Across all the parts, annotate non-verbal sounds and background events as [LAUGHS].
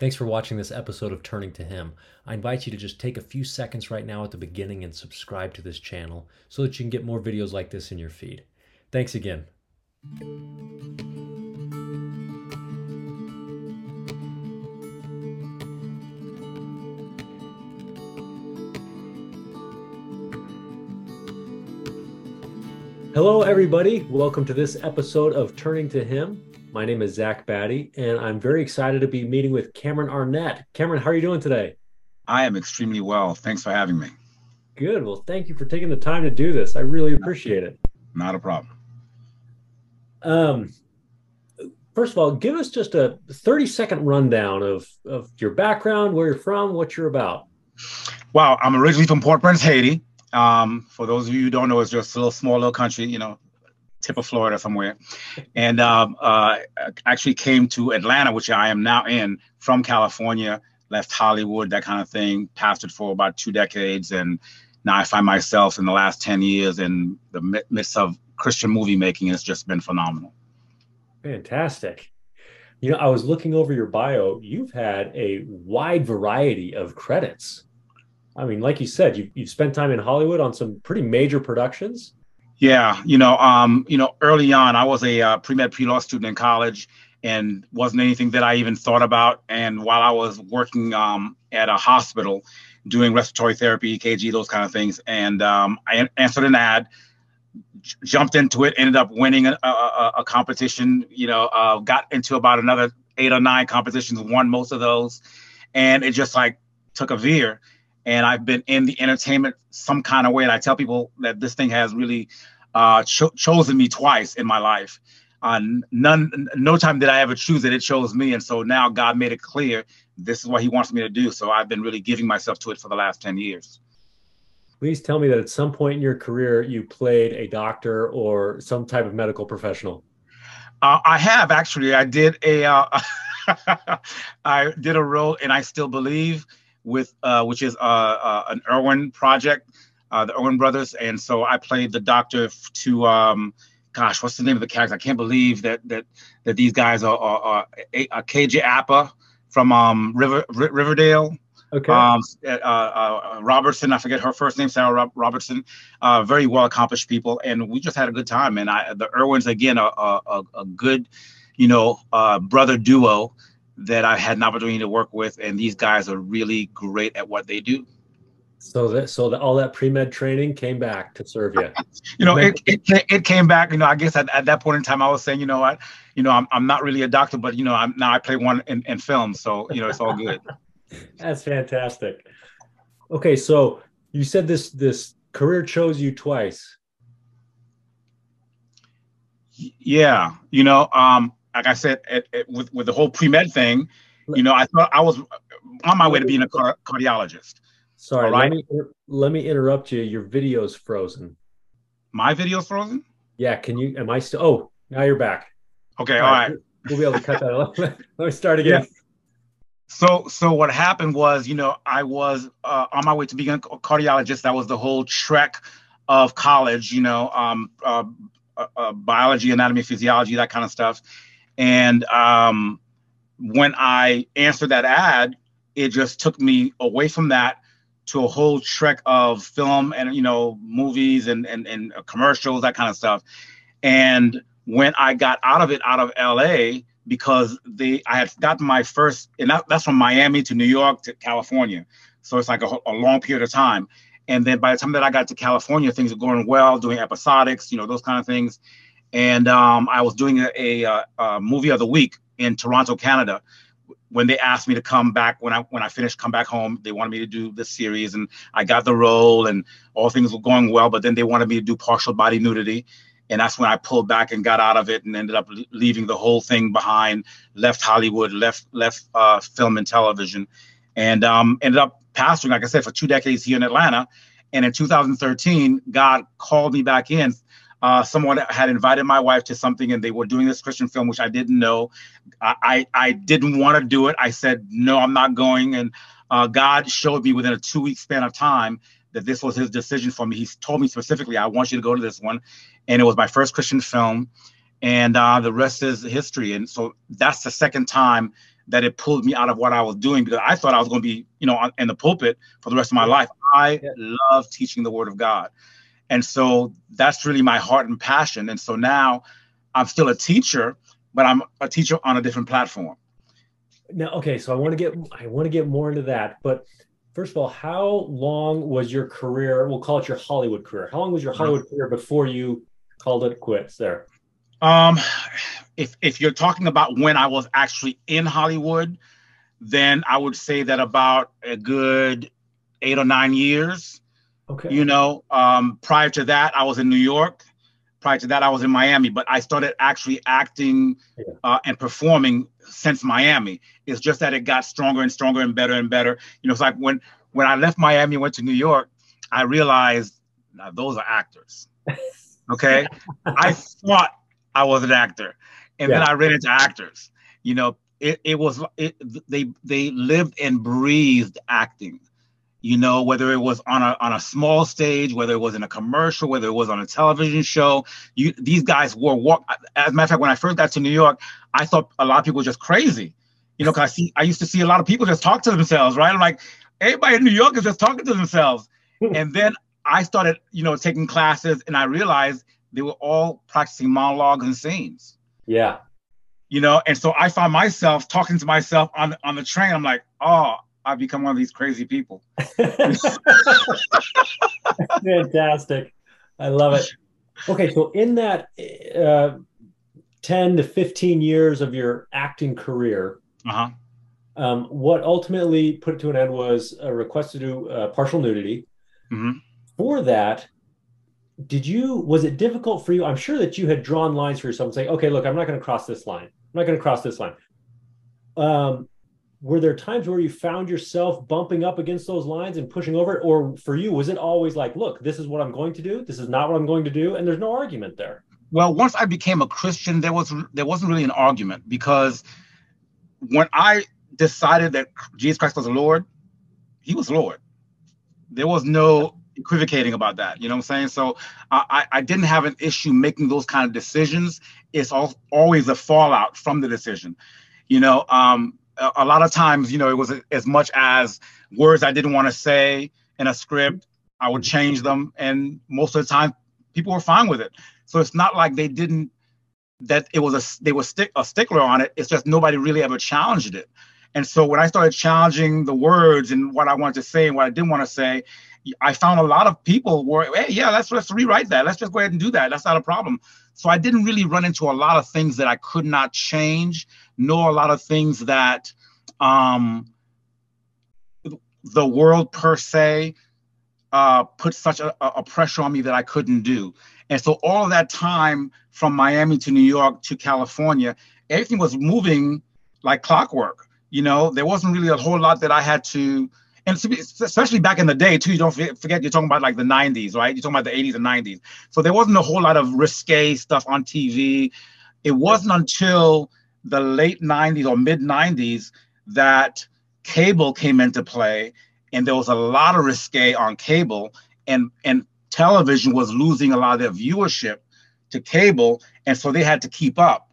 Thanks for watching this episode of Turning to Him. I invite you to just take a few seconds right now at the beginning and subscribe to this channel so that you can get more videos like this in your feed. Thanks again. Hello, everybody. Welcome to this episode of Turning to Him. My name is Zach Batty, and I'm very excited to be meeting with Cameron Arnett. Cameron, how are you doing today? I am extremely well. Thanks for having me. Good. Well, thank you for taking the time to do this. I really appreciate it. Not a problem. Um, first of all, give us just a 30 second rundown of, of your background, where you're from, what you're about. Well, I'm originally from Port-au-Prince, Haiti. Um, for those of you who don't know, it's just a little small little country, you know, tip of Florida somewhere, and um, uh, actually came to Atlanta, which I am now in from California. Left Hollywood, that kind of thing. Pastored for about two decades, and now I find myself in the last ten years in the midst of Christian movie making. It's just been phenomenal. Fantastic. You know, I was looking over your bio. You've had a wide variety of credits. I mean, like you said, you, you've spent time in Hollywood on some pretty major productions. Yeah, you know, um, you know, early on, I was a uh, pre-med pre-law student in college, and wasn't anything that I even thought about. And while I was working um, at a hospital, doing respiratory therapy, EKG, those kind of things, and um, I answered an ad, j- jumped into it, ended up winning a, a, a competition. You know, uh, got into about another eight or nine competitions, won most of those, and it just like took a veer and I've been in the entertainment some kind of way. And I tell people that this thing has really uh, cho- chosen me twice in my life. Uh, none, no time did I ever choose it. It chose me, and so now God made it clear this is what He wants me to do. So I've been really giving myself to it for the last ten years. Please tell me that at some point in your career you played a doctor or some type of medical professional. Uh, I have actually. I did a. Uh, [LAUGHS] I did a role, and I still believe with uh, which is uh, uh, an Erwin project, uh, the Erwin brothers, and so I played the doctor to. Um, gosh, what's the name of the character? I can't believe that that that these guys are, are, are a, a KJ Apa from um, River R- Riverdale. Okay. Um, uh, uh, Robertson, I forget her first name, Sarah Rob- Robertson. Uh, very well accomplished people, and we just had a good time. And I, the Erwins again, a, a, a good, you know, uh, brother duo that I had an opportunity to work with, and these guys are really great at what they do. So that so that all that pre med training came back to serve you. [LAUGHS] you know, it, it it came back. You know, I guess at, at that point in time, I was saying, you know what, you know, I'm I'm not really a doctor, but you know, I'm now I play one in, in film, so you know, it's all good. [LAUGHS] That's fantastic. Okay, so you said this this career chose you twice. Yeah, you know, um, like I said, it, it, with with the whole pre med thing, you know, I thought I was on my way to being a car- cardiologist. Sorry, right? let me let me interrupt you. Your video's frozen. My video's frozen. Yeah, can you? Am I still? Oh, now you're back. Okay, all, all right. right. [LAUGHS] We'll be able to cut that. off. [LAUGHS] let me start again. Yeah. So, so what happened was, you know, I was uh, on my way to being a cardiologist. That was the whole trek of college, you know, um, uh, uh, biology, anatomy, physiology, that kind of stuff. And um, when I answered that ad, it just took me away from that to a whole trek of film and you know movies and and, and commercials, that kind of stuff. And when I got out of it, out of LA, because they I had gotten my first, and that, that's from Miami to New York to California, so it's like a, a long period of time. And then by the time that I got to California, things were going well, doing episodics, you know, those kind of things and um, I was doing a, a, a, movie of the week in Toronto, Canada. When they asked me to come back, when I when I finished, come back home, they wanted me to do this series, and I got the role, and all things were going well. But then they wanted me to do partial body nudity, and that's when I pulled back and got out of it, and ended up leaving the whole thing behind. Left Hollywood, left left uh, film and television, and um, ended up pastoring, like I said, for two decades here in Atlanta. And in 2013, God called me back in uh, someone had invited my wife to something and they were doing this Christian film, which I didn't know. I, I, I didn't want to do it. I said, no, I'm not going. And uh, God showed me within a two week span of time that this was his decision for me. He told me specifically, I want you to go to this one. And it was my first Christian film. And uh, the rest is history. And so that's the second time that it pulled me out of what I was doing because I thought I was going to be, you know, in the pulpit for the rest of my life. I love teaching the Word of God, and so that's really my heart and passion. And so now I'm still a teacher, but I'm a teacher on a different platform. Now, okay, so I want to get I want to get more into that, but first of all, how long was your career? We'll call it your Hollywood career. How long was your Hollywood career before you called it quits there? Um, if if you're talking about when I was actually in Hollywood, then I would say that about a good eight or nine years. Okay. You know, um, prior to that, I was in New York. Prior to that, I was in Miami, but I started actually acting yeah. uh, and performing since Miami. It's just that it got stronger and stronger and better and better. You know, it's like when when I left Miami and went to New York, I realized now those are actors. [LAUGHS] Okay, I thought I was an actor, and yeah. then I ran into actors. You know, it, it was it, they they lived and breathed acting. You know, whether it was on a on a small stage, whether it was in a commercial, whether it was on a television show, you these guys were walk. As a matter of fact, when I first got to New York, I thought a lot of people were just crazy. You know, because I see I used to see a lot of people just talk to themselves, right? I'm like, everybody in New York is just talking to themselves. Hmm. and then I started, you know, taking classes, and I realized they were all practicing monologues and scenes. Yeah. You know, and so I found myself talking to myself on on the train. I'm like, oh, I've become one of these crazy people. [LAUGHS] Fantastic. I love it. Okay, so in that uh, 10 to 15 years of your acting career, uh-huh. um, what ultimately put it to an end was a request to do uh, partial nudity. Mm-hmm. For that, did you was it difficult for you i'm sure that you had drawn lines for yourself and say okay look i'm not going to cross this line i'm not going to cross this line um, were there times where you found yourself bumping up against those lines and pushing over it or for you was it always like look this is what i'm going to do this is not what i'm going to do and there's no argument there well once i became a christian there was there wasn't really an argument because when i decided that jesus christ was lord he was lord there was no equivocating about that. You know what I'm saying? So I, I didn't have an issue making those kind of decisions. It's all, always a fallout from the decision. You know, um, a, lot of times, you know, it was as much as words I didn't want to say in a script, I would change them. And most of the time, people were fine with it. So it's not like they didn't, that it was a, they were stick, a stickler on it. It's just nobody really ever challenged it. And so when I started challenging the words and what I wanted to say and what I didn't want to say, I found a lot of people were, hey, yeah, let's let's rewrite that. Let's just go ahead and do that. That's not a problem. So I didn't really run into a lot of things that I could not change, nor a lot of things that um, the world per se uh, put such a, a pressure on me that I couldn't do. And so all that time from Miami to New York to California, everything was moving like clockwork. You know, there wasn't really a whole lot that I had to and especially back in the day too. You don't forget you're talking about like the 90s, right? You're talking about the 80s and 90s. So there wasn't a whole lot of risque stuff on TV. It wasn't until the late 90s or mid 90s that cable came into play, and there was a lot of risque on cable, and and television was losing a lot of their viewership to cable, and so they had to keep up,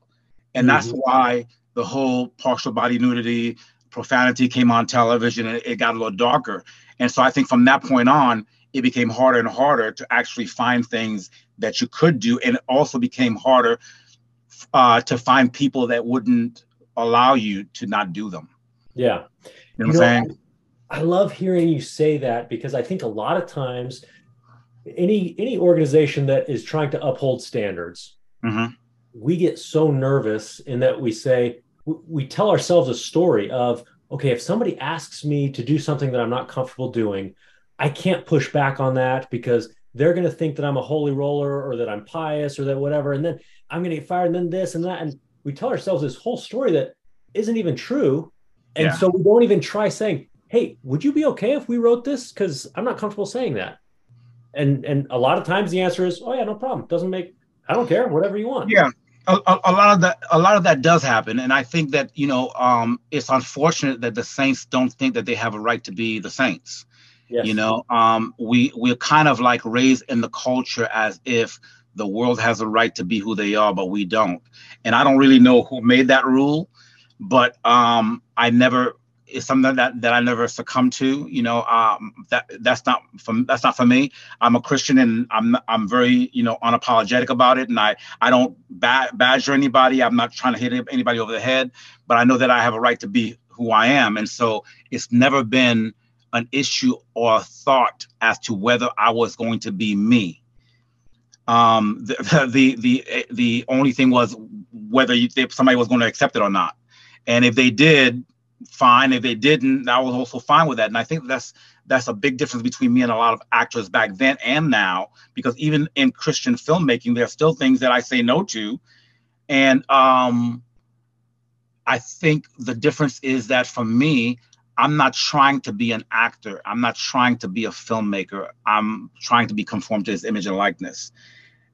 and mm-hmm. that's why the whole partial body nudity, profanity came on television and it got a little darker. And so I think from that point on, it became harder and harder to actually find things that you could do. And it also became harder uh, to find people that wouldn't allow you to not do them. Yeah. You know, what I'm saying? I, I love hearing you say that because I think a lot of times any any organization that is trying to uphold standards, mm-hmm. we get so nervous in that we say, we tell ourselves a story of okay if somebody asks me to do something that i'm not comfortable doing i can't push back on that because they're going to think that i'm a holy roller or that i'm pious or that whatever and then i'm going to get fired and then this and that. And we tell ourselves this whole story that isn't even true. And yeah. so we don't even try saying hey would you be okay if we wrote this? Because i'm not comfortable saying that. And and a lot of times the answer is oh yeah no problem. Doesn't make i don't care. Whatever you want. Yeah. A, a, lot of that a lot of that does happen. And i think that you know um, it's unfortunate that the saints don't think that they have a right to be the saints. Yes. you know um, we we're kind of like raised in the culture as if the world has a right to be who they are but we don't and i don't really know who made that rule but um, I never it's something that that I never succumbed to. You know, um, that that's not from that's not for me. I'm a Christian and I'm I'm very you know unapologetic about it, and I I don't ba- badger anybody. I'm not trying to hit anybody over the head, but I know that I have a right to be who I am, and so it's never been an issue or a thought as to whether I was going to be me. Um, [LAUGHS] the the the, the only thing was whether you, somebody was going to accept it or not, and if they did, fine. If they didn't, I was also fine with that. And I think that's that's a big difference between me and a lot of actors back then and now, because even in Christian filmmaking, there are still things that I say no to. And um, I think the difference is that for me, I'm not trying to be an actor. I'm not trying to be a filmmaker. I'm trying to be conformed to his image and likeness.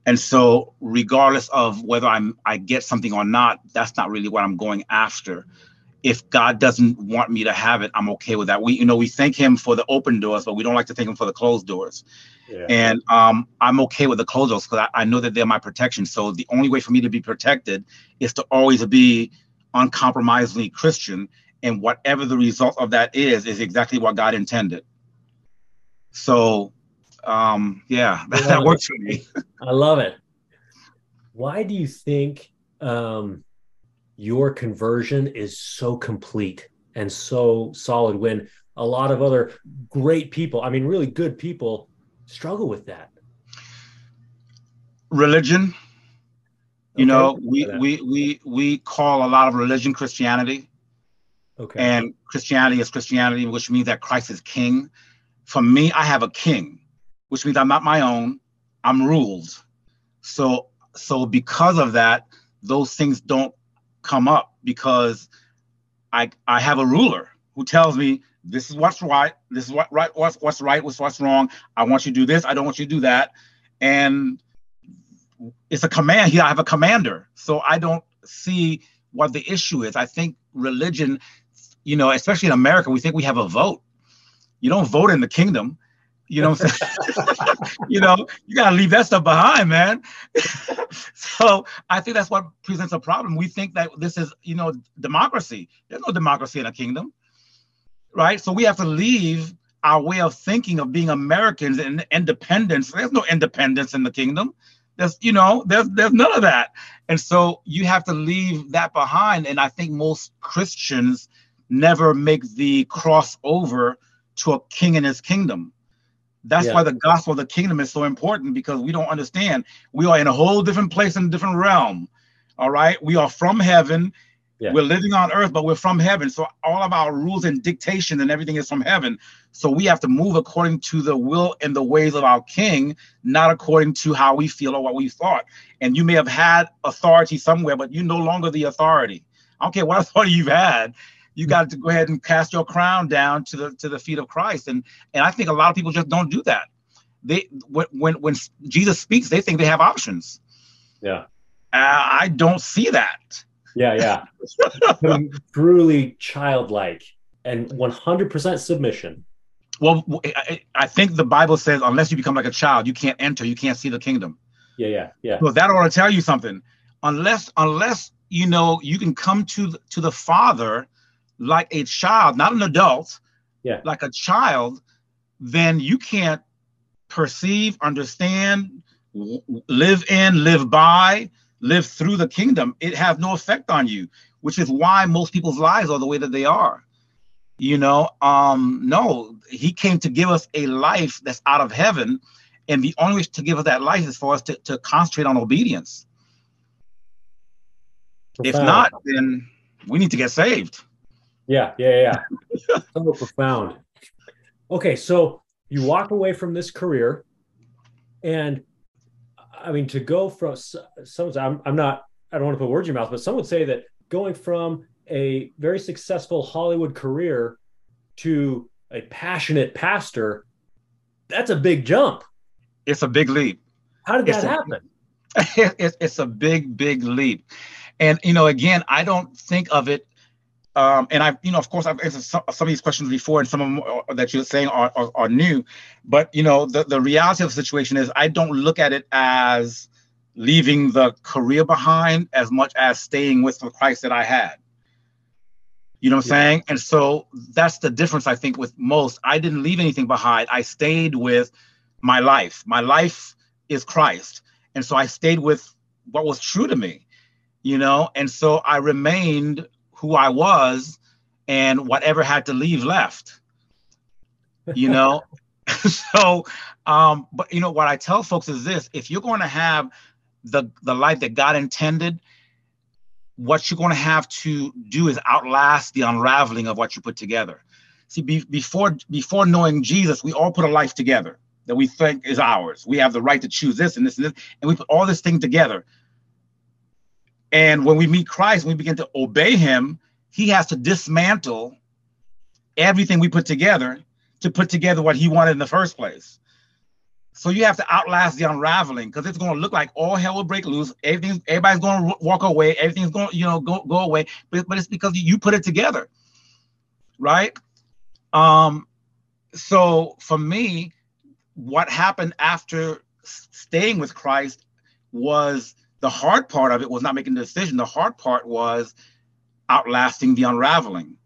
And so, regardless of whether I'm I get something or not, that's not really what I'm going after if God doesn't want me to have it, I'm okay with that. We, you know, we thank Him for the open doors, but we don't like to thank Him for the closed doors. Yeah. And um, I'm okay with the closed doors because I, I, know that they're my protection. So the only way for me to be protected is to always be uncompromisingly Christian, and whatever the result of that is, is exactly what God intended. So, um, yeah, [LAUGHS] that, that works for me. [LAUGHS] I love it. Why do you think? Um, your conversion is so complete and so solid when a lot of other great people, I mean, really good people, struggle with that? Religion. You okay. know, we, we we we call a lot of religion Christianity. Okay. And Christianity is Christianity, which means that Christ is king. For me, I have a king, which means I'm not my own. I'm ruled. So so because of that, those things don't come up because I I have a ruler who tells me this is what's right, this is what right, what's what's right, what's what's wrong. I want you to do this, I don't want you to do that, and it's a command. Here I have a commander, so I don't see what the issue is. I think religion, you know, especially in America, we think we have a vote. You don't vote in the kingdom. You know [LAUGHS] you know, you gotta leave that stuff behind, man. [LAUGHS] so I think that's what presents a problem. We think that this is, you know, democracy. There's no democracy in a kingdom, right? So we have to leave our way of thinking of being Americans and independence. There's no independence in the kingdom. There's, you know, there's there's none of that. And so you have to leave that behind. And I think most Christians never make the crossover to a king in his kingdom that's yeah. why the gospel of the kingdom is so important because we don't understand. We are in a whole different place in a different realm. All right. We are from heaven. Yeah. We're living on earth, but we're from heaven. So all of our rules and dictation and everything is from heaven. So we have to move according to the will and the ways of our king, not according to how we feel or what we thought. And you may have had authority somewhere, but you're no longer the authority. I don't care what [LAUGHS] authority you've had you got to go ahead and cast your crown down to the to the feet of Christ. And and I think a lot of people just don't do that. They when when Jesus speaks, they think they have options. Yeah. Uh, I don't see that. Yeah, yeah. [LAUGHS] truly childlike and 100% submission. Well, I think the Bible says unless you become like a child, you can't enter, you can't see the kingdom. Yeah, yeah, yeah. So that ought to tell you something. Unless unless you know you can come to to the Father like a child, not an adult, yeah, like a child, then you can't perceive, understand, w- live in, live by, live through the kingdom. It has no effect on you, which is why most people's lives are the way that they are. You know, um, no, he came to give us a life that's out of heaven. And the only way to give us that life is for us to, to concentrate on obedience. Profound. If not, then we need to get saved. Yeah, yeah, yeah. [LAUGHS] so profound. Okay, so you walk away from this career, and I mean to go from some. I'm, I'm not. I don't want to put words in your mouth, but some would say that going from a very successful Hollywood career to a passionate pastor, that's a big jump. It's a big leap. How did that [LAUGHS] it's happen? A, it's a big, big leap. And, you know, again, I don't think of it um, and I've, you know, of course, I've answered some, some, of these questions before, and some of them are, that you're saying are, are, are, new. But you know, the, the reality of the situation is, I don't look at it as leaving the career behind as much as staying with the Christ that I had. You know what I'm yeah. saying? And so that's the difference, I think, with most. I didn't leave anything behind. I stayed with my life. My life is Christ. And so I stayed with what was true to me, you know? And so I remained who I was, and whatever had to leave left, you [LAUGHS] know? [LAUGHS] so, um, but you know, what I tell folks is this if you're going to have the, the life that God intended, what you're going to have to do is outlast the unraveling of what you put together. See, be, before before knowing Jesus, we all put a life together that we think is ours. We have the right to choose this and this and this, and we put all this thing together. And when we meet Christ, we begin to obey Him. He has to dismantle everything we put together to put together what He wanted in the first place. So you have to outlast the unraveling because it's going to look like all hell will break loose. Everything, everybody's going to walk away. Everything's going, you know, go go away. But but it's because you put it together, right? Um, so for me, what happened after staying with Christ was the hard part of it was not making the decision. The hard part was outlasting the unraveling,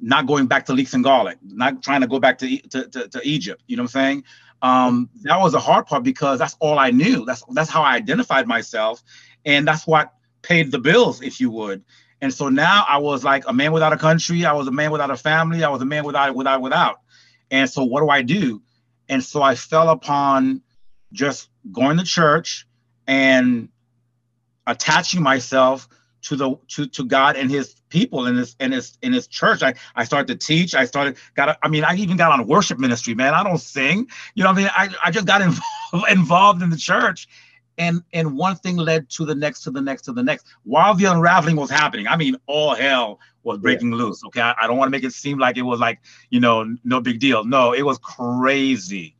not going back to leeks and garlic, not trying to go back to, to, to, to Egypt. You know what I'm saying? um, that was the hard part because that's all I knew. That's that's how I identified myself, and that's what paid the bills, if you would. And so now I was like a man without a country. I was a man without a family. I was a man without without without. And so what do I do? And so I fell upon just going to church and attaching myself to the to, to God and his people in his in his in his church. I, I started to teach. I started got I mean I even got on worship ministry, man. I don't sing. You know I mean? I, I just got [LAUGHS] involved involved in the church. And and one thing led to the next to the next to the next while the unraveling was happening. I mean, all hell was breaking yeah. loose. Okay. I, I don't want to make it seem like it was like, you know, no big deal. No, it was crazy.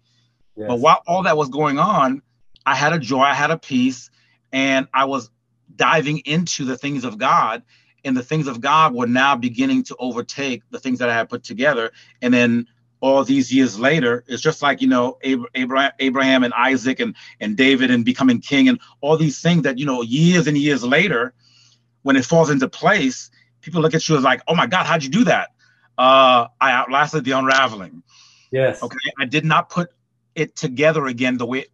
Yes. But while all that was going on, I had a joy, I had a peace, and I was diving into the things of God, and the things of God were now beginning to overtake the things that I had put together. And then all these years later, it's just like you know Abraham, Abraham and Isaac and and David and becoming king and all these things that you know years and years later, when it falls into place, people look at you as like, oh my God, how'd you do that? Uh, I outlasted the unraveling. Yes. Okay. I did not put it together again the way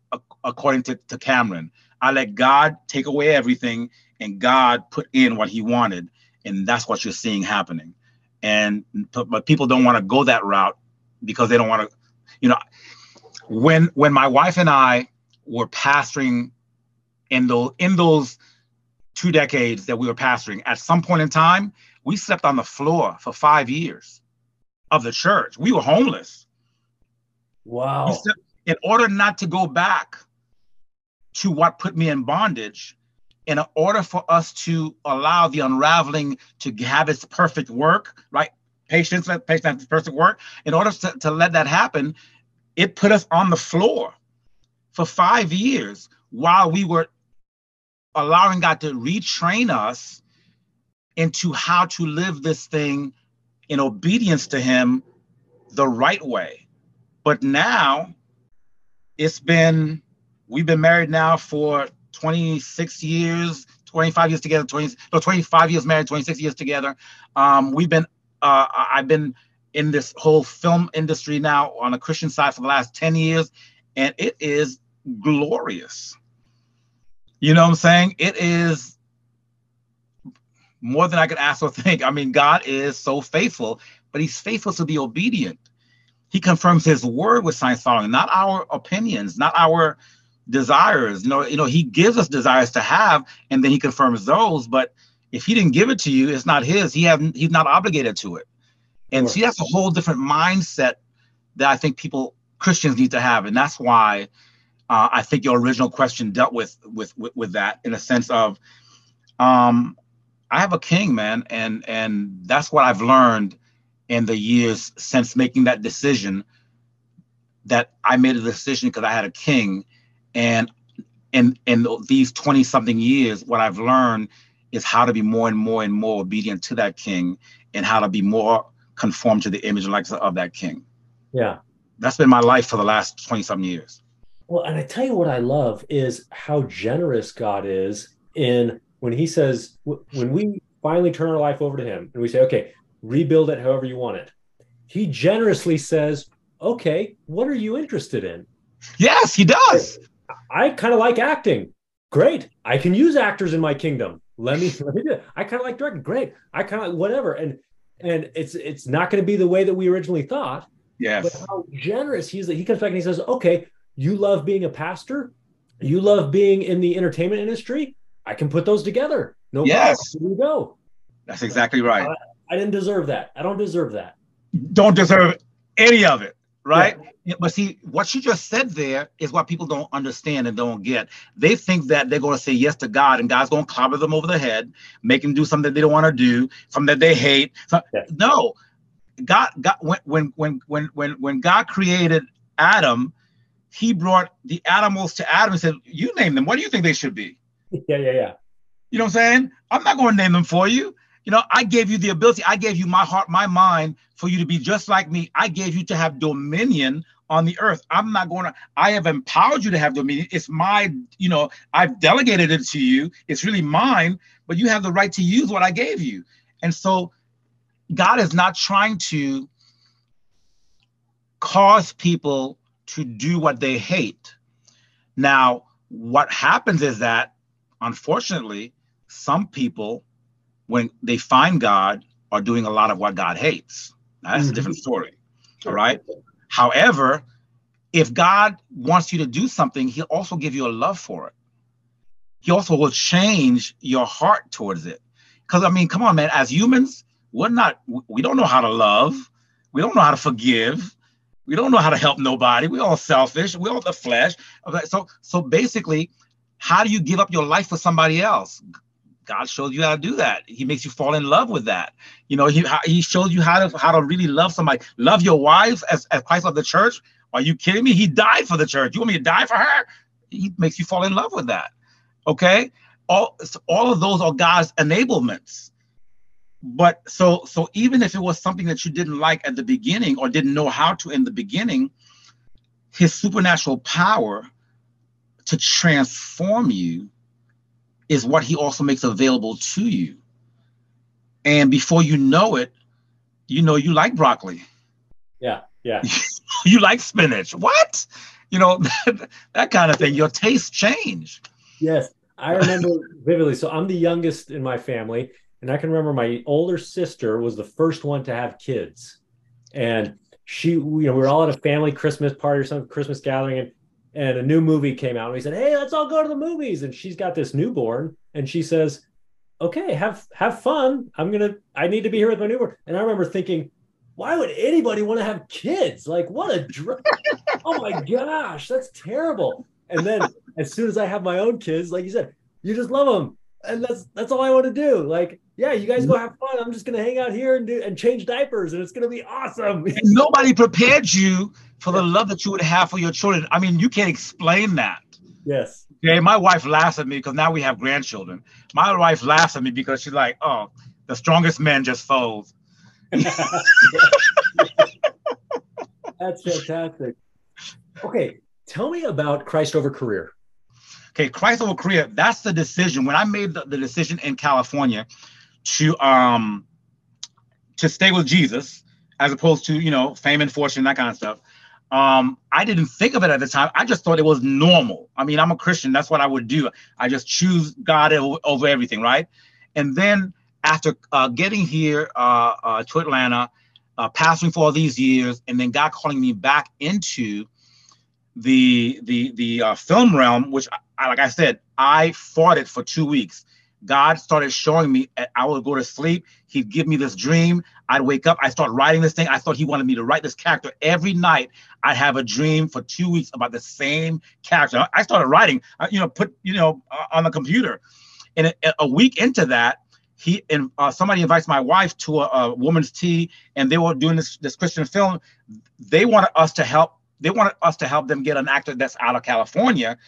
according to, to Cameron. I let God take away everything and God put in what he wanted. And that's what you're seeing happening. And but people don't want to go that route because they don't want to, you know, when when my wife and I were pastoring in those in those two decades that we were pastoring, at some point in time, we slept on the floor for five years of the church. We were homeless. Wow. In order not to go back to what put me in bondage in order for us to allow the unraveling to have its perfect work, right? Patience, let patience has perfect work. In order to, to let that happen, it put us on the floor for five years while we were allowing God to retrain us into how to live this thing in obedience to Him the right way. But now it's been we've been married now for 26 years, 25 years together, 20, no, 25 years married, 26 years together. Um, we've been, uh, I've been in this whole film industry now on a Christian side for the last 10 years, and it is glorious. You know what I'm saying? It is more than I could ask or think. I mean, God is so faithful, but He's faithful to be obedient. He confirms His word with signs following, not our opinions, not our desires. You know, you know, he gives us desires to have, and then he confirms those. But if he didn't give it to you, it's not his. He have he's not obligated to it. And sure. see, that's a whole different mindset that I think people Christians need to have, and that's why uh, I think your original question dealt with, with with with that in a sense of, um, I have a king, man, and and that's what I've learned in the years since making that decision. That I made a decision because I had a king, and in in these 20 something years, what I've learned is how to be more and more and more obedient to that king and how to be more conformed to the image and likeness of that king. Yeah. That's been my life for the last 20 something years. Well, and I tell you what I love is how generous God is in when he says when we finally turn our life over to him and we say, okay, rebuild it however you want it. He generously says, okay, what are you interested in? Yes, he does. I kind of like acting. Great. I can use actors in my kingdom. Let me, [LAUGHS] let me do it. I kind of like directing. Great. I kind of like whatever. And and it's it's not going to be the way that we originally thought. Yes. But how generous he's like he comes back and he says, Okay, you love being a pastor, you love being in the entertainment industry. I can put those together. No yes. Here we go. That's exactly right. I, I didn't deserve that. I don't deserve that. Don't deserve any of it right? Yeah. But see, what she just said there is what people don't understand and don't get. They think that they're going to say yes to God, and God's going to clobber them over the head, make them do something that they don't want to do, something that they hate. So, yeah. No, God, God, when when when when when when God created Adam, He brought the animals to Adam and said, "You name them. What do you think they should be?" [LAUGHS] Yeah, yeah, yeah. You know what I'm saying? I'm not going to name them for you. You know, I gave you the ability, I gave you my heart, my mind for you to be just like me. I gave you to have dominion on the earth. I'm not going to, I have empowered you to have dominion. It's my, you know, I've delegated it to you. It's really mine, but you have the right to use what I gave you. And so God is not trying to cause people to do what they hate. Now, what happens is that, unfortunately, some people when they find God are doing a lot of what God hates. Now, that's mm-hmm. a different story. All right. However, if God wants you to do something, he'll also give you a love for it. He also will change your heart towards it. Because I mean, come on, man, as humans, we're not, we don't know how to love. We don't know how to forgive. We don't know how to help nobody. We're all selfish. We're all the flesh. So, so basically, how do you give up your life for somebody else? God shows you how to do that. He makes you fall in love with that. You know, he he shows you how to how to really love somebody. Love your wife as, as Christ loved the church. Are you kidding me? He died for the church. You want me to die for her? He makes you fall in love with that. Okay. All all of those are God's enablements. But so so even if it was something that you didn't like at the beginning or didn't know how to in the beginning, his supernatural power to transform you is what he also makes available to you. And before you know it, you know you like broccoli. Yeah, yeah. [LAUGHS] you like spinach. What? You know, [LAUGHS] that, that kind of thing. Your tastes change. Yes. I remember [LAUGHS] vividly. So I'm the youngest in my family, and I can remember my older sister was the first one to have kids. And she, you know, we were all at a family Christmas party or some Christmas gathering, and and a new movie came out and we said hey let's all go to the movies. And she's got this newborn and she says okay have have fun. I'm gonna i need to be here with my newborn. And i remember thinking why would anybody want to have kids? Like what a dr- [LAUGHS] oh my gosh that's terrible. And then as soon as i have my own kids like you said you just love them and that's that's all i want to do. Like yeah, you guys go mm-hmm. have fun. I'm just gonna hang out here and do and change diapers, and it's gonna be awesome. Nobody prepared you for the love that you would have for your children. I mean, you can't explain that. Yes. Okay, my wife laughs at me because now we have grandchildren. My wife laughs at me because she's like, "Oh, the strongest man just fold." [LAUGHS] That's fantastic. Okay, tell me about Christ over career. Okay, Christ over career. That's the decision. When I made the, the decision in California, to um to stay with Jesus as opposed to you know fame and fortune that kind of stuff. Um, I didn't think of it at the time. I just thought it was normal. I mean, I'm a Christian. That's what I would do. I just choose God over everything, right? And then after uh, getting here uh, uh, to Atlanta, uh, pastoring for all these years, and then God calling me back into the the the uh, film realm, which, I, like I said, I fought it for two weeks. God started showing me I would go to sleep. He'd give me this dream. I'd wake up. I start writing this thing. I thought he wanted me to write this character every night. I'd have a dream for two weeks about the same character. I started writing, uh, you know, put, you know, uh, on the computer. And a, a week into that, he and uh, somebody invites my wife to a, a, woman's tea, and they were doing this, this Christian film. They wanted us to help. They wanted us to help them get an actor that's out of California.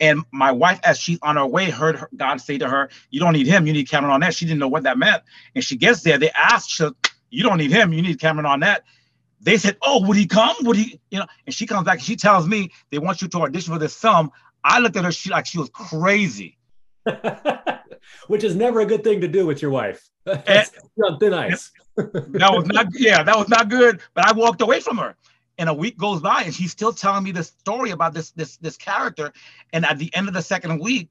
And my wife, as she's on her way, heard her, God say to her, "You don't need him. You need Cameron on that. She didn't know what that meant, and she gets there. They asked her, "You don't need him. You need Cameron on that. They said, "Oh, would he come? Would he?" You know, and she comes back and she tells me they want you to audition for this film. I looked at her, she like she was crazy. [LAUGHS] Which is never a good thing to do with your wife. [LAUGHS] That's on thin ice. that was not yeah, that was not good. But I walked away from her. And a week goes by and she's still telling me this story about this this this character. And at the end of the second week,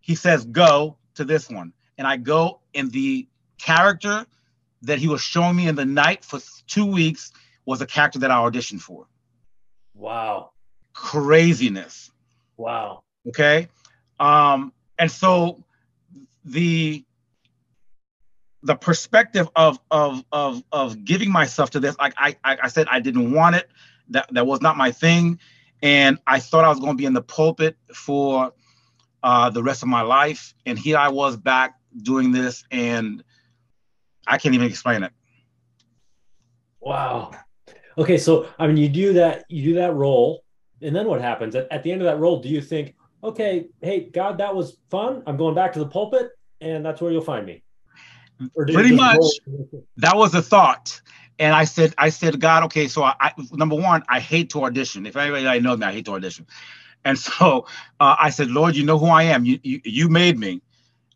he says, go to this one. And I go and the character that he was showing me in the night for two weeks was a character that I auditioned for. Wow. Craziness. Wow. Okay. Um, and so the the perspective of of of of giving myself to this, like I I said, I didn't want it. That that was not my thing, and I thought I was going to be in the pulpit for uh, the rest of my life. And here I was back doing this, and I can't even explain it. Wow. Okay, so I mean, you do that, you do that role, and then what happens at, at the end of that role? Do you think, okay, hey, God, that was fun. I'm going back to the pulpit, and that's where you'll find me. Pretty much, that was a thought. And I said, I said, God, okay, so I, I number one, I hate to audition. If anybody knows me, I hate to audition. And [LAUGHS] so uh, I said, Lord, you know who I am. You you, you made me.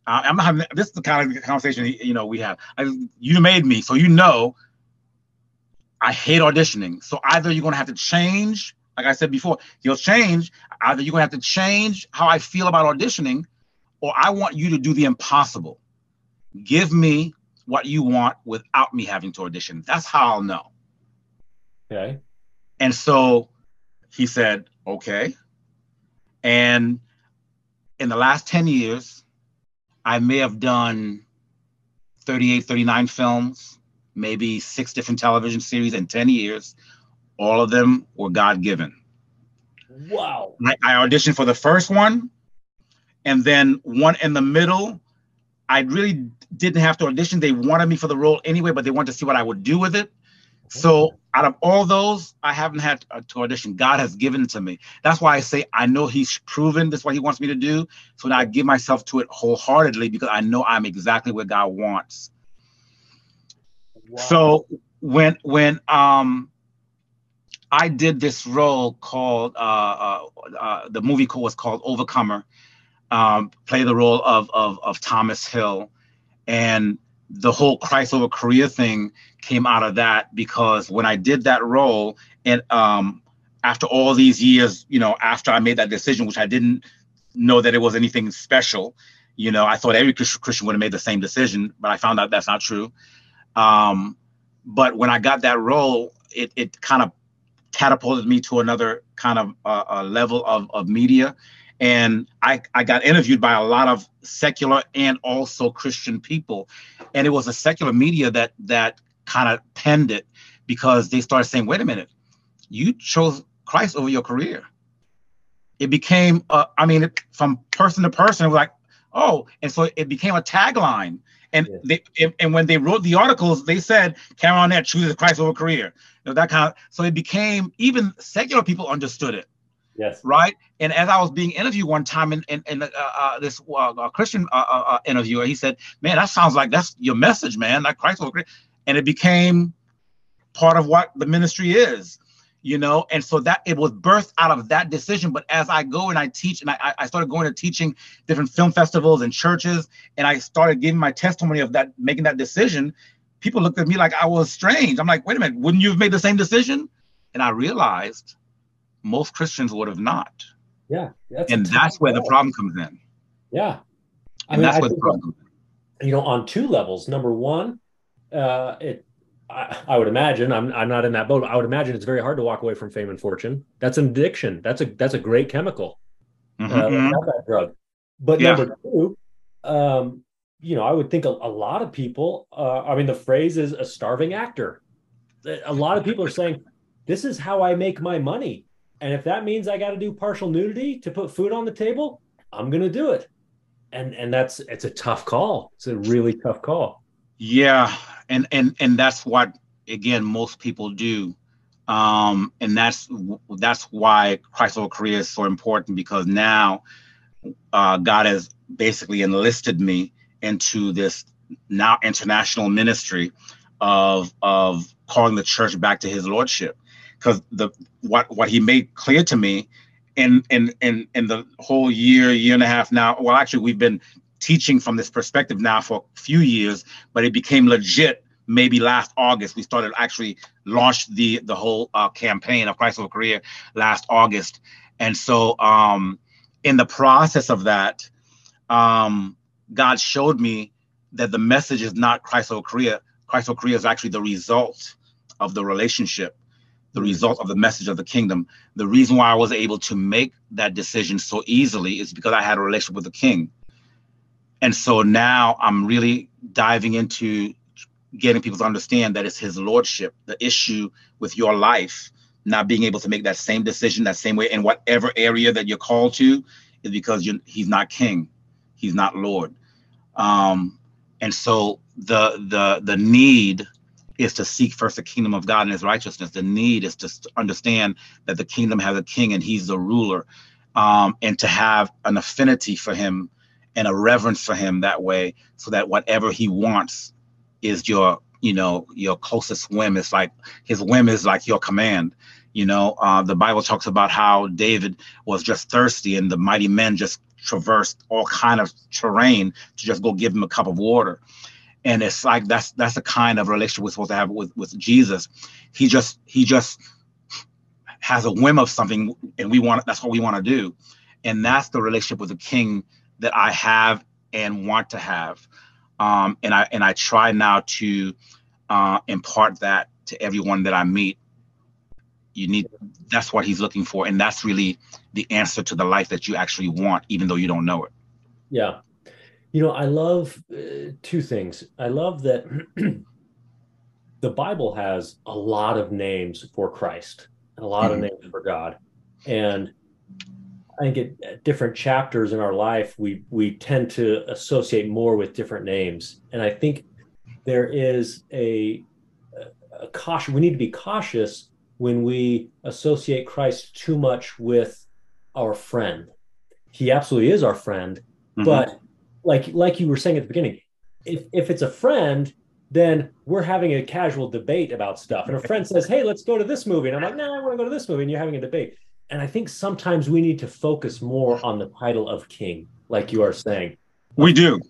Uh, I'm having this is the kind of conversation you know we have. I, you made me, so you know I hate auditioning. So either you're gonna have to change, like I said before, you'll change. Either you're gonna have to change how I feel about auditioning, or I want you to do the impossible. Give me what you want without me having to audition. That's how I'll know. Okay. And so he said, okay. And in the last 10 years, I may have done 38, 39 films, maybe six different television series in 10 years. All of them were God given. Wow. I, I, auditioned for the first one, and then one in the middle. I really didn't have to audition. They wanted me for the role anyway, but they wanted to see what I would do with it. So out of all those, I haven't had to audition. God has given to me. That's why I say I know He's proven this what He wants me to do. So now I give myself to it wholeheartedly because I know I'm exactly what God wants. Wow. So when when um I did this role called uh, uh, uh the movie called was called Overcomer, um, play the role of of of Thomas Hill, and the whole Christ over career thing came out of that because when I did that role and um after all these years, you know, after I made that decision, which I didn't know that it was anything special, you know, I thought every Christian would have made the same decision, but I found out that's not true. Um, but when I got that role, it it kind of catapulted me to another kind of uh, level of of media and I, I got interviewed by a lot of secular and also Christian people, and it was a secular media that that kind of penned it because they started saying, "Wait a minute, you chose Christ over your career." It became, uh, I mean, it, from person to person, it was like, "Oh," and so it became a tagline. And yeah. they and when they wrote the articles, they said Cameron Arnett chooses Christ over career. You know, that kind of so it became even secular people understood it Yes. Right. And as I was being interviewed one time in, in, in uh, uh, this uh, Christian uh, uh, uh, interviewer, he said, "Man, that sounds like that's your message, man. Like Christ was great," and it became part of what the ministry is, you know. And so that it was birthed out of that decision. But as I go and I teach, and I, I started going to teaching different film festivals and churches, and I started giving my testimony of that, making that decision. People looked at me like I was strange. I'm like, wait a minute, wouldn't you have made the same decision? And I realized most Christians would have not. Yeah. That's and that's where the problem comes in. Yeah. I and mean, that's I where the problem comes in. You know, on two levels. Number one, uh, it I, I, would imagine I'm I'm not in that boat. I would imagine it's very hard to walk away from fame and fortune. That's an addiction. That's a that's a great chemical. Mm-hmm. Uh, mm-hmm. not that drug. But yeah. number two, um, you know, I would think a, a lot of people. Uh, I mean, the phrase is a starving actor. A lot of people are saying, "This is how I make my money." And if that means I got to do partial nudity to put food on the table, I'm going to do it. And and that's it's a tough call. It's a really tough call. Yeah, and and and that's what again most people do. Um, and that's that's why Christ over career is so important because now uh, God has basically enlisted me into this now international ministry of of calling the church back to His lordship because the what what he made clear to me in in in in the whole year year and a half now well actually we've been teaching from this perspective now for a few years but it became legit maybe last August. We started actually launched the the whole uh, campaign of Christ over career last August, and so um, in the process of that, um, God showed me that the message is not Christ over career. Christ over career is actually the result of the relationship, the result of the message of the kingdom. The reason why I was able to make that decision so easily is because I had a relationship with the King. And so now I'm really diving into getting people to understand that it's his lordship. The issue with your life not being able to make that same decision that same way in whatever area that you're called to is because he's not king, he's not lord. Um, and so the the the need is to seek first the kingdom of God and his righteousness. The need is to understand that the kingdom has a king and he's the ruler. Um, and to have an affinity for him and a reverence for him that way, so that whatever he wants is your you know your closest whim it's like his whim is like your command you know uh, the bible talks about how david was just thirsty and the mighty men just traversed all kind of terrain to just go give him a cup of water and it's like that's that's the kind of relationship we're supposed to have with with jesus. He just he just has a whim of something and we want that's what we want to do. And that's the relationship with the king that i have and want to have. Um, and I and I try now to uh, impart that to everyone that I meet. You need that's what he's looking for, and that's really the answer to the life that you actually want, even though you don't know it. Yeah, you know, I love uh, two things. I love that [CLEARS THROAT] the Bible has a lot of names for Christ and a lot mm-hmm. of names for God, and I think at different chapters in our life, we we tend to associate more with different names, and I think there is a, a caution. We need to be cautious when we associate Christ too much with our friend. He absolutely is our friend, mm-hmm. but like like you were saying at the beginning, if if it's a friend, then we're having a casual debate about stuff, and a friend says, "Hey, let's go to this movie," and I'm like, "No, nah, I want to go to this movie," and you're having a debate and I think sometimes we need to focus more on the title of king, like you are saying. We do.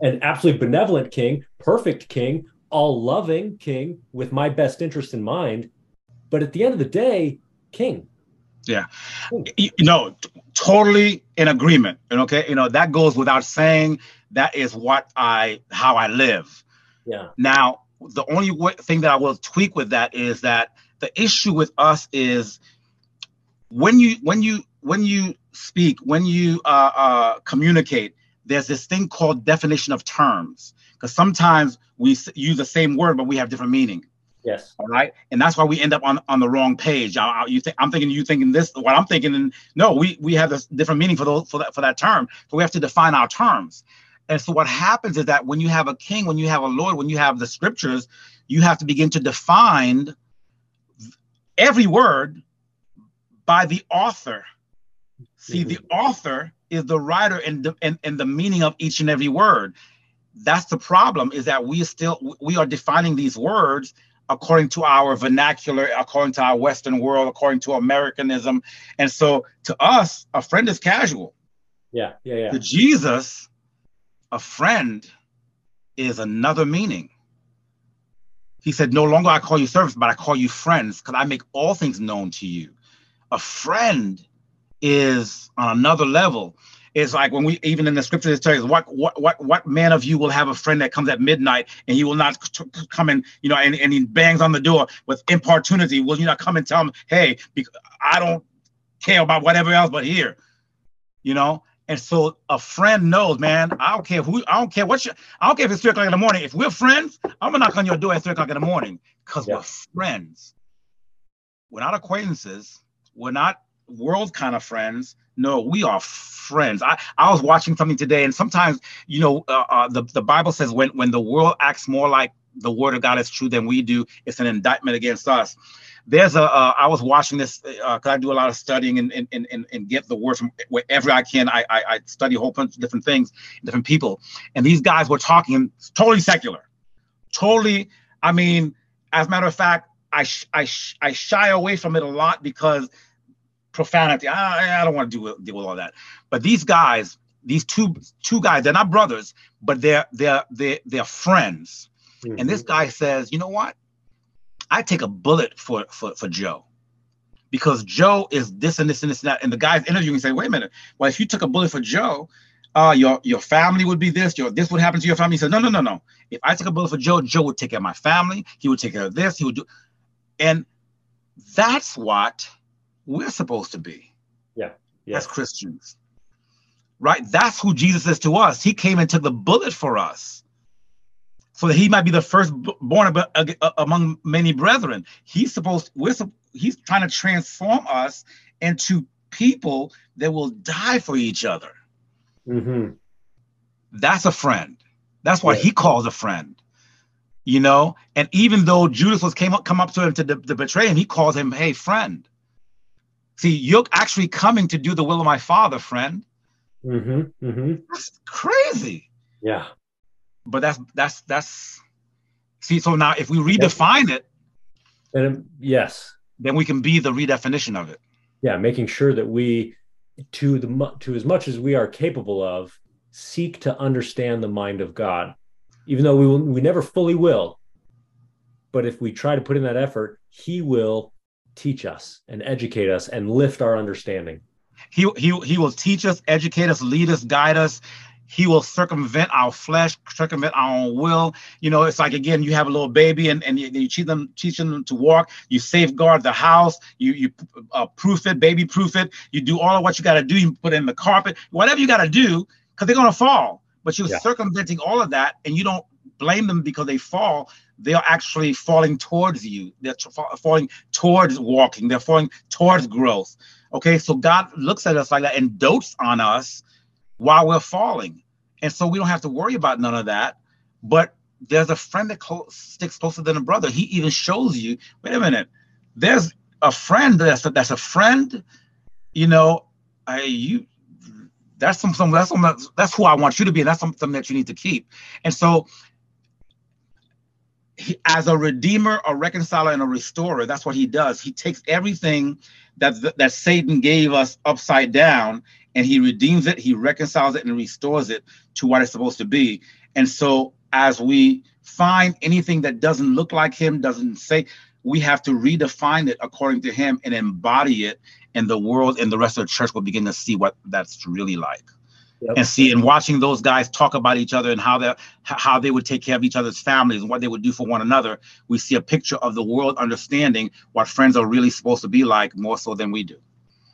An absolutely benevolent king, perfect king, all loving king with my best interest in mind. But at the end of the day, king. Yeah. You know, totally in agreement. And okay, you know, that goes without saying. That is what I how I live. Yeah. Now, the only thing that I will tweak with that is that the issue with us is when you when you when you speak when you uh, uh, communicate there's this thing called definition of terms because sometimes we use the same word but we have different meaning yes all right and that's why we end up on on the wrong page I, I, you think i'm thinking you thinking this what i'm thinking and no we we have this different meaning for those for that for that term so we have to define our terms and so what happens is that when you have a king when you have a lord when you have the scriptures you have to begin to define every word by the author. See, mm-hmm. the author is the writer and the, and, and the meaning of each and every word. That's the problem is that we still we are defining these words according to our vernacular, according to our Western world, according to Americanism. And so to us, a friend is casual. Yeah, yeah, yeah. To Jesus, a friend is another meaning. He said, No longer I call you servants, but I call you friends, because I make all things known to you a friend is on another level. It's like when we even in the scripture it tells us what what what what man of you will have a friend that comes at midnight and he will not t- come in, you know, and, and he bangs on the door with importunity. Will you not come and tell him, hey, I don't care about whatever else but here, you know? And so a friend knows, man. I don't care who. I don't care what. You, I don't care if it's three o'clock in the morning. If we're friends, I'm gonna knock on your door at three o'clock in the morning because yeah. we're friends. We're not acquaintances. We're not world kind of friends. No, we are friends. I, I was watching something today, and sometimes, you know, uh, uh, the, the Bible says when, when the world acts more like the word of God is true than we do, it's an indictment against us. There's a. Uh, I was watching this because uh, I do a lot of studying and, and, and, and get the word from wherever I can. I, I, I study a whole bunch of different things, different people. And these guys were talking totally secular. Totally, I mean, as a matter of fact, I, I, I shy away from it a lot because profanity. I, I don't want to deal with, deal with all that. But these guys, these two two guys, they're not brothers, but they're they're they're, they're friends. Mm-hmm. And this guy says, you know what? I take a bullet for, for, for Joe because Joe is this and this and this and that. And the guy's interviewing and say, wait a minute. Well, if you took a bullet for Joe, uh, your your family would be this, your this would happen to your family. He said, no, no, no, no. If I took a bullet for Joe, Joe would take care of my family. He would take care of this. He would do, and that's what we're supposed to be. Yeah. yeah. As Christians. Right? That's who Jesus is to us. He came and took the bullet for us. So that he might be the first born among many brethren. He's supposed we're he's trying to transform us into people that will die for each other. Mm-hmm. That's a friend. That's what yeah. he calls a friend. You know, and even though Judas was came up come up to him to, to betray him, he calls him, "Hey, friend." See, you're actually coming to do the will of my father, friend. Mm-hmm, mm-hmm. That's crazy. Yeah. But that's that's that's see. So now, if we redefine it, then yes, then we can be the redefinition of it. Yeah, making sure that we to the to as much as we are capable of seek to understand the mind of God, even though we will, we never fully will. But if we try to put in that effort, He will teach us and educate us and lift our understanding. He, he, he will teach us, educate us, lead us, guide us. He will circumvent our flesh, circumvent our own will. You know, it's like again, you have a little baby and, and you, you teach them, teaching them to walk. You safeguard the house. You you uh, proof it, baby proof it. You do all of what you got to do. You put in the carpet, whatever you got to do, because they're gonna fall. But you're yeah. circumventing all of that, and you don't blame them because they fall. They are actually falling towards you. They're falling towards walking. They're falling towards growth. Okay, so God looks at us like that and dotes on us while we're falling. And so we don't have to worry about none of that. But there's a friend that sticks closer than a brother. He even shows you, wait a minute, there's a friend that's a, that's a friend, you know, I you that's some, some that's some, that's who I want you to be, and that's something that you need to keep. And so as a redeemer, a reconciler, and a restorer, that's what he does. He takes everything that that Satan gave us upside down, and he redeems it, he reconciles it, and restores it to what it's supposed to be. And so, as we find anything that doesn't look like him, doesn't say, we have to redefine it according to him and embody it, and the world and the rest of the church will begin to see what that's really like. Yep. And see, and watching those guys talk about each other and how they how they would take care of each other's families and what they would do for one another, we see a picture of the world understanding what friends are really supposed to be like more so than we do.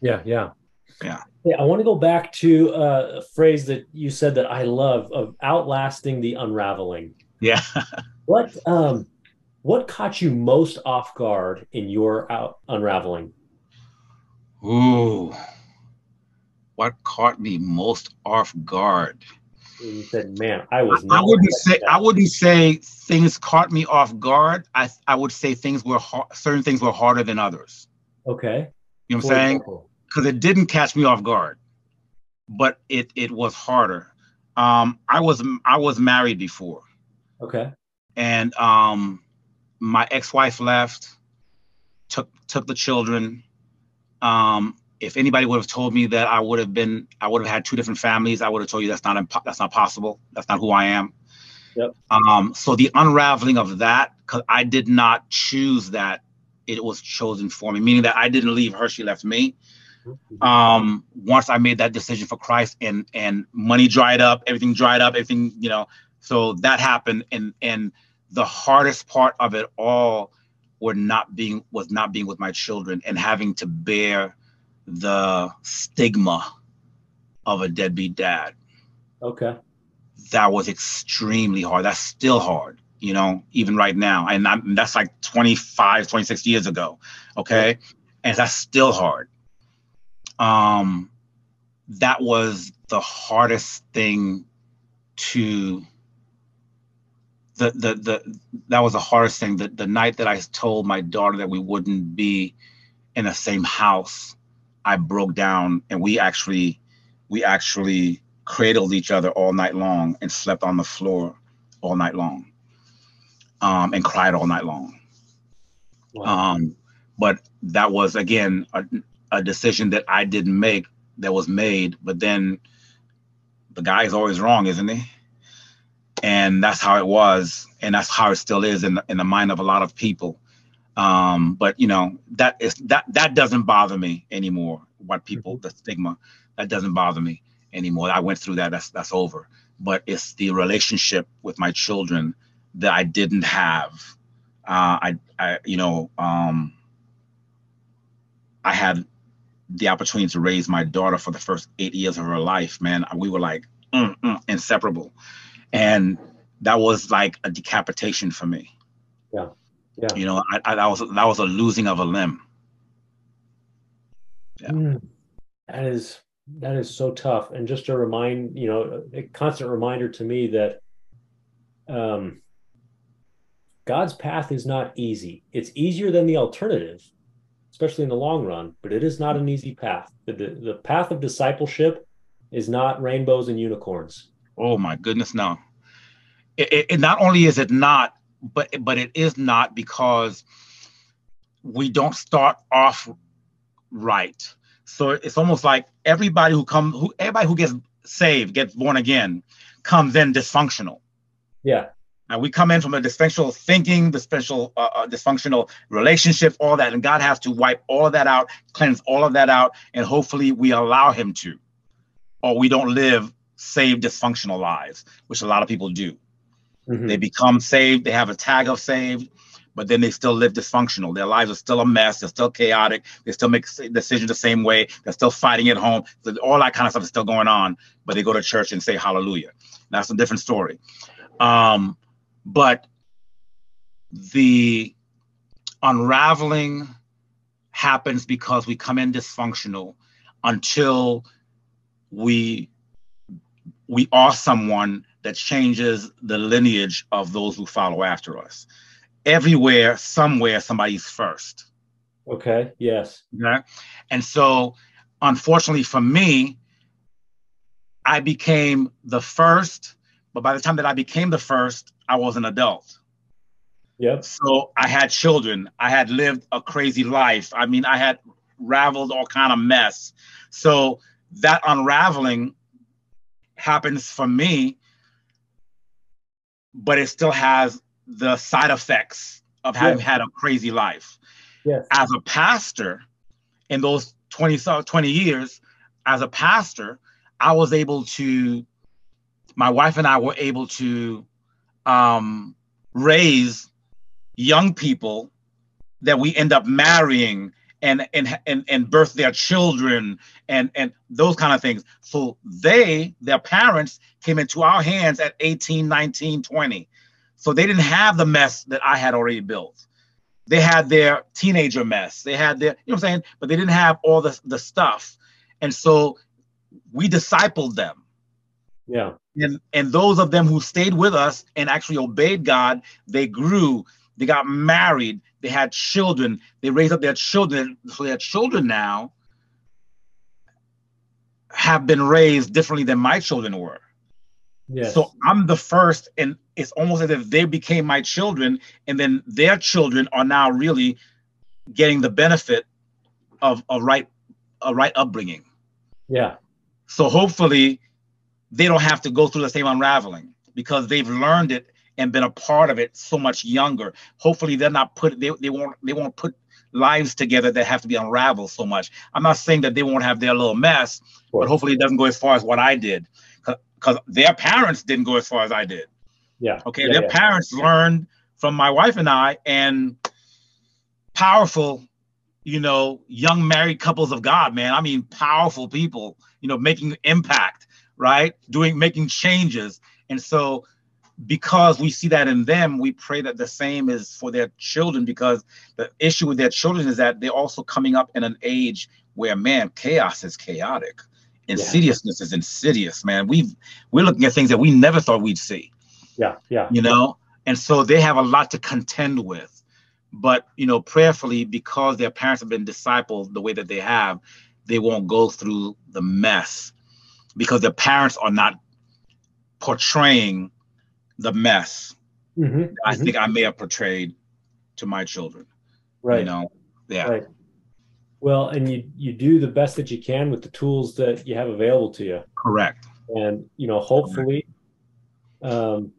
Yeah, yeah. Yeah. Yeah, I want to go back to uh, a phrase that you said that I love of outlasting the unraveling. Yeah. [LAUGHS] what um what caught you most off guard in your out unraveling? Ooh. What caught me most off guard? You said, "Man, I was." I wouldn't say. That. I wouldn't say things caught me off guard. I I would say things were hard, certain things were harder than others. Okay. You know what I'm saying? because it didn't catch me off guard, but it it was harder. Um, I was I was married before. Okay. And um, my ex-wife left, took took the children. Um, if anybody would have told me that I would have been, I would have had two different families. I would have told you that's not impo- that's not possible. That's not who I am. Yep. Um, so the unraveling of that, because I did not choose that, it was chosen for me. Meaning that I didn't leave her; she left me um once i made that decision for christ and and money dried up everything dried up everything you know so that happened and and the hardest part of it all were not being was not being with my children and having to bear the stigma of a deadbeat dad. Okay. That was extremely hard. That's still hard you know even right now. And I'm, that's like 25 26 years ago okay? And that's still hard. Um, that was the hardest thing to the, the the that was the hardest thing. The, the night that i told my daughter that we wouldn't be in the same house i broke down and we actually we actually cradled each other all night long and slept on the floor all night long um, and cried all night long wow. um, but that was again a, a decision that I didn't make that was made, but then the guy is always wrong, isn't he? and that's how it was, and that's how it still is in the, in the mind of a lot of people. Um, but you know that is that that doesn't bother me anymore. What people mm-hmm. the stigma that doesn't bother me anymore. I went through that. That's that's over. But it's the relationship with my children that I didn't have. Uh, I I you know um, I had the opportunity to raise my daughter for the first eight years of her life. Man, we were like mm, mm, inseparable, and that was like a decapitation for me. Yeah. Yeah. You know, I, I, that was that was a losing of a limb. Yeah. Mm, that is that is so tough, and just a remind, you know, a constant reminder to me that um, God's path is not easy. It's easier than the alternative, especially in the long run, but it is not an easy path. The, the, the path of discipleship is not rainbows and unicorns. Oh my goodness, no. It, it, it not only is it not but but it is not because we don't start off right. So it's almost like everybody who comes, who everybody who gets saved, gets born again, comes in dysfunctional. Yeah. And we come in from a dysfunctional thinking, dysfunctional, uh, uh, dysfunctional relationship, all that, and God has to wipe all of that out, cleanse all of that out, and hopefully we allow Him to, or we don't live saved dysfunctional lives, which a lot of people do. Mm-hmm. They become saved, they have a tag of saved, but then they still live dysfunctional. Their lives are still a mess, they're still chaotic, they still make decisions the same way, they're still fighting at home. So all that kind of stuff is still going on, but they go to church and say hallelujah. That's a different story. Um, but the unraveling happens because we come in dysfunctional until we we are someone that changes the lineage of those who follow after us. Everywhere, somewhere, somebody's first. Okay. Yes. Yeah. And so, unfortunately for me, I became the first, but by the time that I became the first, I was an adult. Yep. So I had children. I had lived a crazy life. I mean, I had raveled all kind of mess. So that unraveling happens for me but it still has the side effects of having yes. had a crazy life. Yes. As a pastor, in those 20, 20 years, as a pastor, I was able to, my wife and I were able to um, raise young people that we end up marrying and and and and birth their children and and those kind of things. So they their parents came into our hands at 18 19 20 so they didn't have the mess that i had already built. They had their teenager mess. They had their you know what i'm saying? But they didn't have all the, the stuff. And so we discipled them. Yeah. And and those of them who stayed with us and actually obeyed god they grew they got married they had children. They raised up their children. So their children now have been raised differently than my children were. Yes. So I'm the first, and it's almost as if they became my children, and then their children are now really getting the benefit of a right a right upbringing. Yeah. So hopefully they don't have to go through the same unraveling because they've learned it and been a part of it so much younger. Hopefully they're not put they, they won't they won't put lives together that have to be unraveled so much. I'm not saying that they won't have their little mess, but hopefully it doesn't go as far as what I did. Because their parents didn't go as far as I did. Yeah. Okay. Yeah, their yeah. parents learned from my wife and I and powerful, you know, young married couples of God, man. I mean, powerful people, you know, making impact, right? Doing making changes. And so because we see that in them, we pray that the same is for their children. Because the issue with their children is that they're also coming up in an age where, man, chaos is chaotic, insidiousness yeah. is insidious. Man, we've we're looking at things that we never thought we'd see. Yeah, yeah. You know, and so they have a lot to contend with. But you know, prayerfully, because their parents have been discipled the way that they have, they won't go through the mess because their parents are not portraying the mess mm-hmm, I mm-hmm. think I may have portrayed to my children. Right. You know, yeah. Right. Well, and you you do the best that you can with the tools that you have available to you. Correct. And you know, hopefully, um,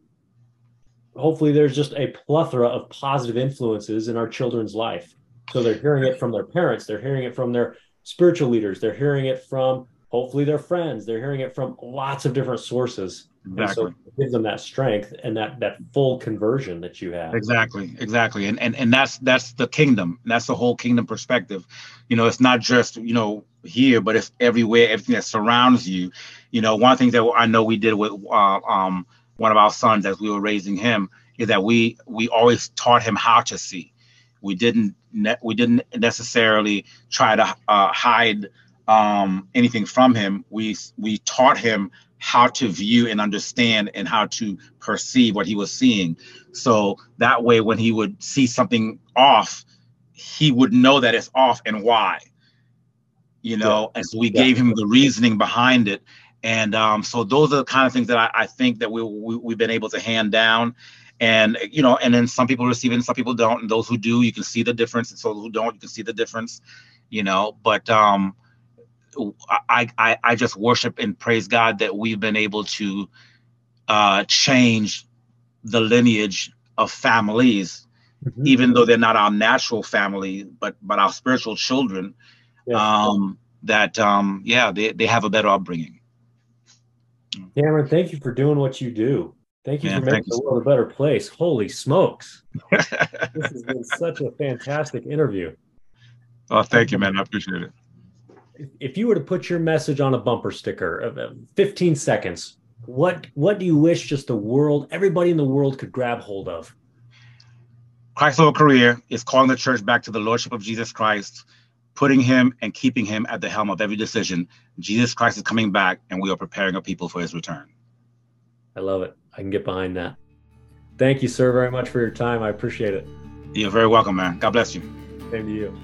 hopefully there's just a plethora of positive influences in our children's life. So they're hearing it from their parents, they're hearing it from their spiritual leaders, they're hearing it from hopefully their friends, they're hearing it from lots of different sources. Exactly. And so it gives them that strength and that that full conversion that you have. Exactly, exactly. And and and that's that's the kingdom. That's the whole kingdom perspective. You know, it's not just, you know, here, but it's everywhere, everything that surrounds you. You know, one of the things that I know we did with uh, um one of our sons as we were raising him is that we we always taught him how to see. We didn't ne- we didn't necessarily try to uh, hide um, anything from him. We we taught him how to view and understand and how to perceive what he was seeing. So that way, when he would see something off, he would know that it's off and why. You know, yeah. and so we yeah. gave him the reasoning behind it and um, so those are the kind of things that I, I think that we, we have been able to hand down. And you know, and then some people receive it and some people don't. And those who do, you can see the difference. And so who don't, you can see the difference. You know, but um, I I I just worship and praise God that we've been able to uh, change the lineage of families, mm-hmm. even though they're not our natural family, but but our spiritual children. Yeah. Um, that um, yeah, they they have a better upbringing. Cameron, thank you for doing what you do. Thank you for making the world a better place. Holy smokes. [LAUGHS] this has been such a fantastic interview. Oh, thank you, man. I appreciate it. If you were to put your message on a bumper sticker of 15 seconds, what what do you wish just the world, everybody in the world could grab hold of? Christ over career is calling the church back to the lordship of Jesus Christ putting him and keeping him at the helm of every decision. Jesus Christ is coming back, and we are preparing a people for his return. I love it. I can get behind that. Thank you, sir, very much for your time. I appreciate it. You're very welcome, man. God bless you. Same to you.